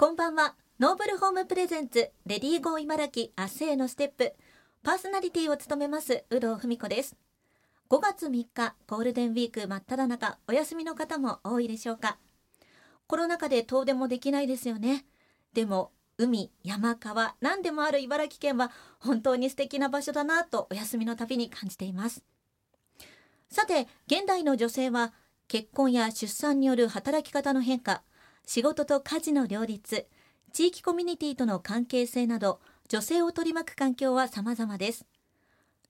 こんばんは。ノーブルホーム presents レディーゴー茨城明日へのステップ。パーソナリティを務めます有働文子です。5月3日ゴールデンウィーク真っ只中お休みの方も多いでしょうか。コロナ禍で遠出もできないですよね。でも海山川何でもある茨城県は本当に素敵な場所だなとお休みのたびに感じています。さて現代の女性は結婚や出産による働き方の変化仕事と家事の両立地域コミュニティとの関係性など女性を取り巻く環境は様々です。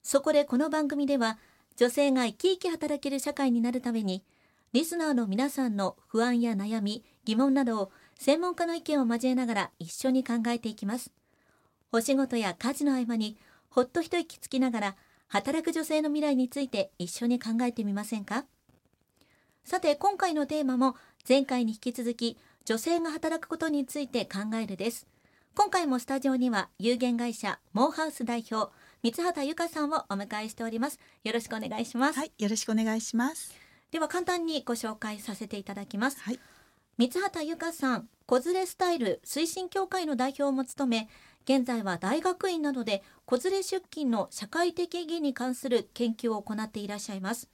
そこでこの番組では女性が生き生き働ける社会になるためにリスナーの皆さんの不安や悩み疑問などを専門家の意見を交えながら一緒に考えていきます。お仕事や家事の合間にほっと一息つきながら働く女性の未来について一緒に考えてみませんか？さて今回のテーマも前回に引き続き女性が働くことについて考えるです。今回もスタジオには有限会社モーハウス代表三畑由香さんをお迎えしております。よろしくお願いします。はい、よろしくお願いします。では簡単にご紹介させていただきます。はい、三畑由香さん子連れスタイル推進協会の代表も務め現在は大学院などで子連れ出勤の社会的意義に関する研究を行っていらっしゃいます。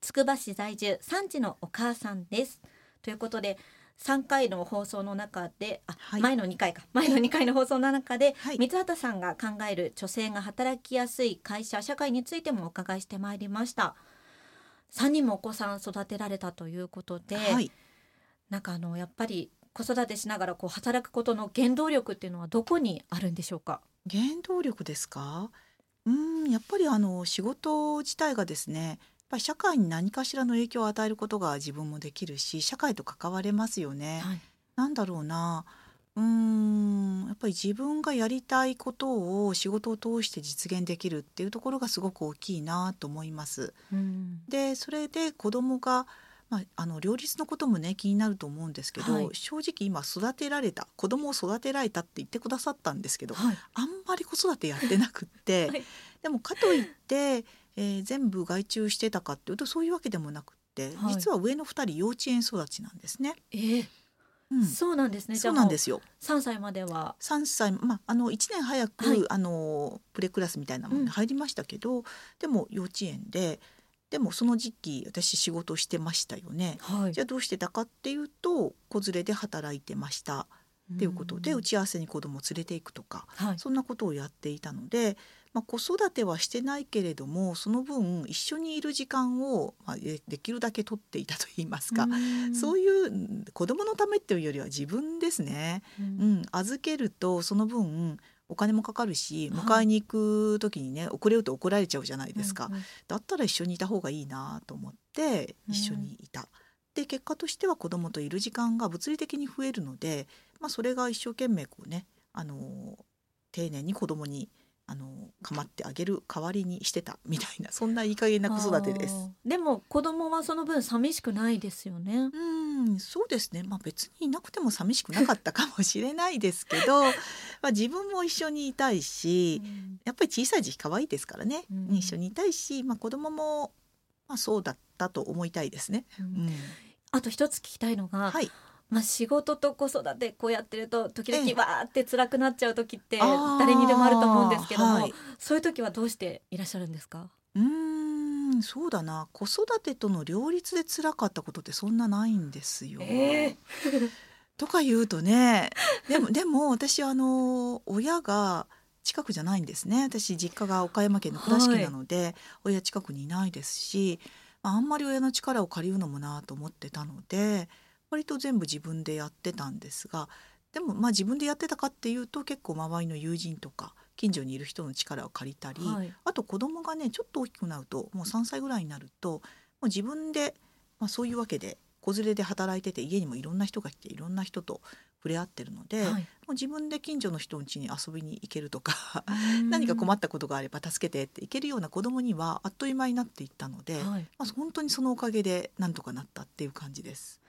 つくば市在住3児のお母さんですということで3回の放送の中であ、はい前の2回か前の2回の放送の中で、はい三畑さんが考える女性が働きやすい会社社会についてもお伺いしてまいりました3人もお子さん育てられたということで、はい、なんかあのやっぱり子育てしながらこう働くことの原動力っていうのはどこにあるんでしょうか？原動力ですか？うーん、やっぱりあの仕事自体がですね。やっぱり社会に何かしらの影響を与えることが自分もできるし社会と関われますよね。はい、なんだろうな。うーん。やっぱり自分がやりたいことを仕事を通して実現できるっていうところがすごく大きいなと思います。うん、でそれで子供がまあ、あの両立のこともね気になると思うんですけど、はい。正直今育てられた子供を育てられたって言ってくださったんですけど、はい、あんまり子育てやってなくって、はい。でもかといって、えー全部外注してたかっていうとそういうわけでもなくって、はい実は上の2人幼稚園育ちなんですね。えーうん、そうなんですね。そうなんですすよ。3歳までは。3歳、まあ、あの1年早く、はいあのプレクラスみたいなものうんに入りましたけど、でも幼稚園ででもその時期私仕事してましたよね。はいじゃあどうしてたかっていうと子連れで働いてましたっていうことで、ん。打ち合わせに子供を連れていくとかはい、そんなことをやっていたので、まあ、子育てはしてないけれどもその分一緒にいる時間を、まあ、でできるだけ取っていたといいますか、そういいううん子供のためっていうよりは自分ですね。う、うん。ん、預けるとその分お金もかかるしはい。迎えに行く時にね遅れると怒られちゃうじゃないですか、うんうん。だったら一緒にいた方がいいなと思ってうん。一緒にいた。で結果としては子供といる時間が物理的に増えるので、まあ、それが一生懸命こうねあの丁寧に子供にあの構ってあげる代わりにしてたみたいな そんないい加減な子育てです。でも子供はその分寂しくないですよね。うんそうですね、まあ、別にいなくても寂しくなかったかもしれないですけど まあ自分も一緒にいたいし、やっぱり小さい時期可愛いですからね、うん。一緒にいたいし、まあ、子供も、まあ、そうだったと思いたいですね。うん。うん。あと一つ聞きたいのが、はい、まあ仕事と子育てこうやってると時々ええわーって辛くなっちゃう時って誰にでもあると思うんですけども、はい。そういう時はどうしていらっしゃるんですか？うーんそうだな。子育てとの両立で辛かったことってそんなないんですよ。え とか言うとねでもでも私あの親が近くじゃないんですね。私実家が岡山県の倉敷なので、親近くにいないですしあんまり親の力を借りるのもなと思ってたので割と全部自分でやってたんですがでもまあ自分でやってたかっていうと結構周りの友人とか近所にいる人の力を借りたり、はい。あと子供がねちょっと大きくなるともう3歳ぐらいになるともう自分で、まあ、そういうわけで子連れで働いてて家にもいろんな人が来ていろんな人と触れ合ってるので、もはい。う自分で近所の人の家に遊びに行けるとか 何か困っったことがあれば助けてって行けるような子供にはあっという間になっていったので、はい、まあ、本当にそのおかげでなんとかなったっていう感じです。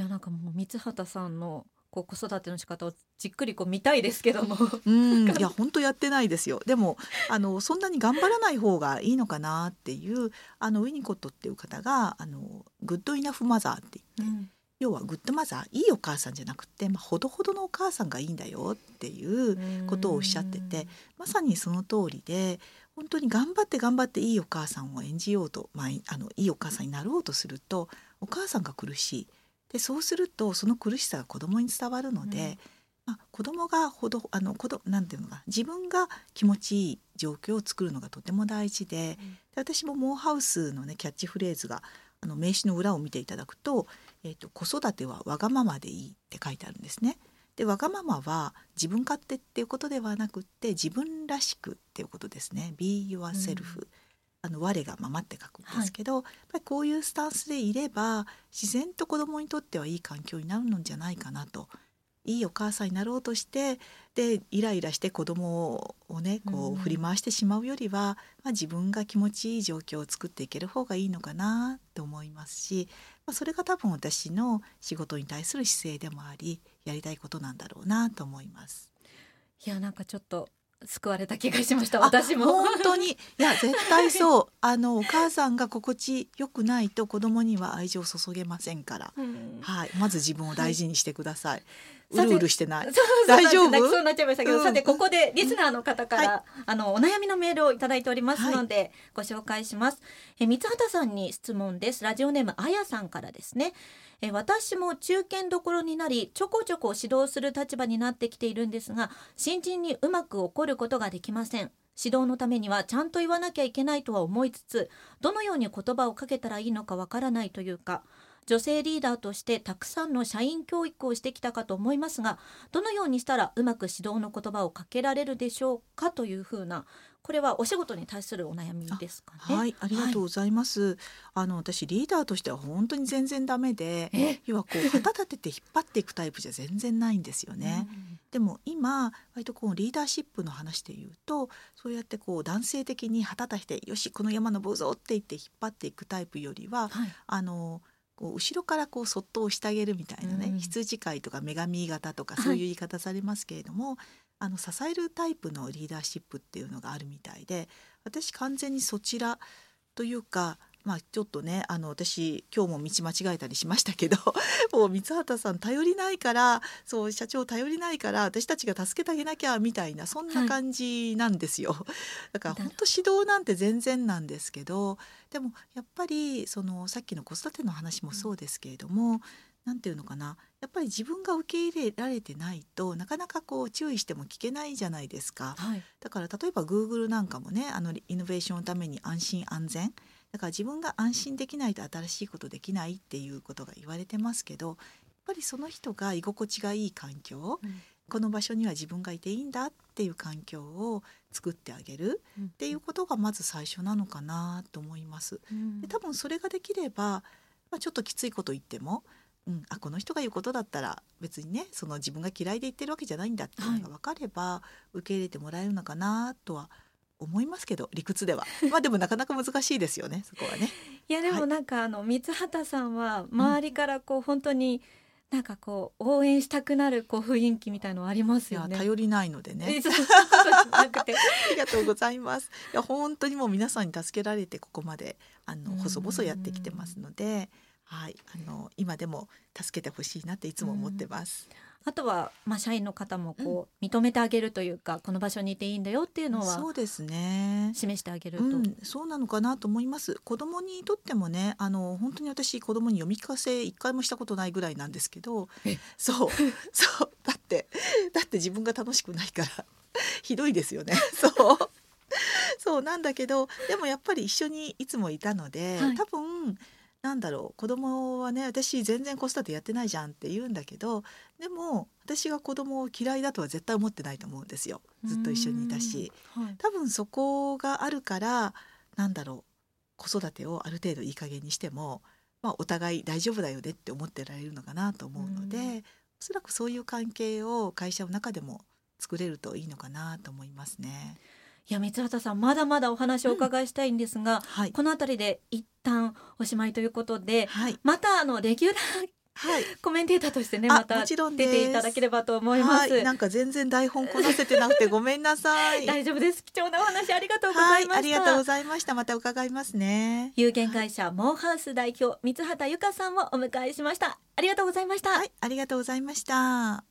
いやなんかもう三畑さんのこう子育ての仕方をじっくりこう見たいですけども。うん、いや本当やってないですよ。でもあのそんなに頑張らない方がいいのかなっていうあのウィニコットっていう方があのグッドイナフマザーって言って、要は good mother いいお母さんじゃなくて、まあ、ほどほどのお母さんがいいんだよっていうことをおっしゃっててまさにその通りで本当に頑張って頑張っていいお母さんを演じようと、まあ、あのいいお母さんになろうとするとお母さんが苦しいでそうするとその苦しさが子供に伝わるので、うんまあ、子供がほどあの子どなんていうのか自分が気持ちいい状況を作るのがとても大事でうん、で私もモーハウスのねキャッチフレーズがあの名刺の裏を見ていただくと,、えーと「子育てはわがままでいい」って書いてあるんですね。でわがままは自分勝手っていうことではなくって自分らしくっていうことですね。Be yourself、うん、あの我がままって書くんですけど、はい、やっぱりこういうスタンスでいれば自然と子供にとってはいい環境になるのじゃないかなと。いいお母さんになろうとしてでイライラして子供をねこう振り回してしまうよりは、まあ、自分が気持ちいい状況を作っていける方がいいのかなと思いますし、まあ、それが多分私の仕事に対する姿勢でもありやりたいことなんだろうなと思います。いやなんかちょっと救われた気がしました私も。本当に。いや 絶対そう。あのお母さんが心地よくないと子供には愛情を注げませんから、うん、はい。まず自分を大事にしてください、はい、うるうるしてない。大丈夫？そうなっちゃいましたけど、うん、さてここでリスナーの方から、はい、あのお悩みのメールをいただいておりますので、はい、ご紹介します。え三畑さんに質問です。ラジオネームあやさんからですね。え私も中堅どころになりちょこちょこ指導する立場になってきているんですが新人にうまく怒ることができません指導のためにはちゃんと言わなきゃいけないとは思いつつどのように言葉をかけたらいいのかわからないというか女性リーダーとしてたくさんの社員教育をしてきたかと思いますがどのようにしたらうまく指導の言葉をかけられるでしょうかというふうなこれはお仕事に対するお悩みですかね。はい、ありがとうございます。はい、あの私リーダーとしては本当に全然ダメで、要はこう旗立てて引っ張っていくタイプじゃ全然ないんですよね。でも今割とこうリーダーシップの話で言うとそうやってこう男性的に旗立ててよしこの山登るぞって言って引っ張っていくタイプよりは、はい、あのこう後ろからこうそっと押してあげるみたいなね、うん、羊飼いとか女神型とかそういう言い方されますけれども、はい、あの支えるタイプのリーダーシップっていうのがあるみたいで私完全にそちらというかまあちょっとねあの私今日も道間違えたりしましたけど もう三畑さん頼りないからそう社長頼りないから私たちが助けてあげなきゃみたいなそんな感じなんですよ。はい、だから本当指導なんて全然なんですけどでもやっぱりそのさっきの子育ての話もそうですけれども、何て言うのかなやっぱり自分が受け入れられてないとなかなかこう注意しても聞けないじゃないですか、はい、だから例えば Google なんかもねあのイノベーションのために安心安全だから自分が安心できないと新しいことできないっていうことが言われてますけどやっぱりその人が居心地がいい環境、うん、この場所には自分がいていいんだっていう環境を作ってあげるっていうことがまず最初なのかなと思います。うん、で多分それができれば、まあ、ちょっときついこと言ってもうん、あこの人が言うことだったら別にねその自分が嫌いで言ってるわけじゃないんだっていうのが分かれば、受け入れてもらえるのかなとは思いますけど理屈ではまあでもなかなか難しいですよね そこはね。いやでもなんか、はい、あの三畑さんは周りからこう、本当になんかこう応援したくなるこう雰囲気みたいのありますよね。頼りないのでね。ありがとうございます。いや本当にもう皆さんに助けられてここまであの細々やってきてますので。はい、あの今でも助けてほしいなっていつも思ってます。あとは、まあ、社員の方もこう、認めてあげるというかこの場所にいていいんだよっていうのはそうですね。示してあげると、うん、そうなのかなと思います。子供にとってもねあの本当に私子供に読み聞かせ一回もしたことないぐらいなんですけどそうそうだってだって自分が楽しくないからひどいですよね。そう。そうなんだけどでもやっぱり一緒にいつもいたので、はい、多分なんだろう子供はね私全然子育てやってないじゃんって言うんだけどでも私が子供を嫌いだとは絶対思ってないと思うんですよ。ずっと一緒にいたし、はい、多分そこがあるからなんだろう子育てをある程度いい加減にしても、まあ、お互い大丈夫だよねって思ってられるのかなと思うのでおそらくそういう関係を会社の中でも作れるといいのかなと思いますね。いや三畑さんまだまだお話をお伺いしたいんですが、うんはい、この辺りで一旦おしまいということで、はい、またあのレギュラーはい。コメンテーターとしてねあまた出ていただければと思います、はい、なんか全然台本こなせてなくてごめんなさい。大丈夫です貴重なお話ありがとうござはいい、ました、ありがとうございました。また伺いますね。有限会社モーハウス代表三畑由香さんをお迎えしましたありがとうございました、はい、ありがとうございました。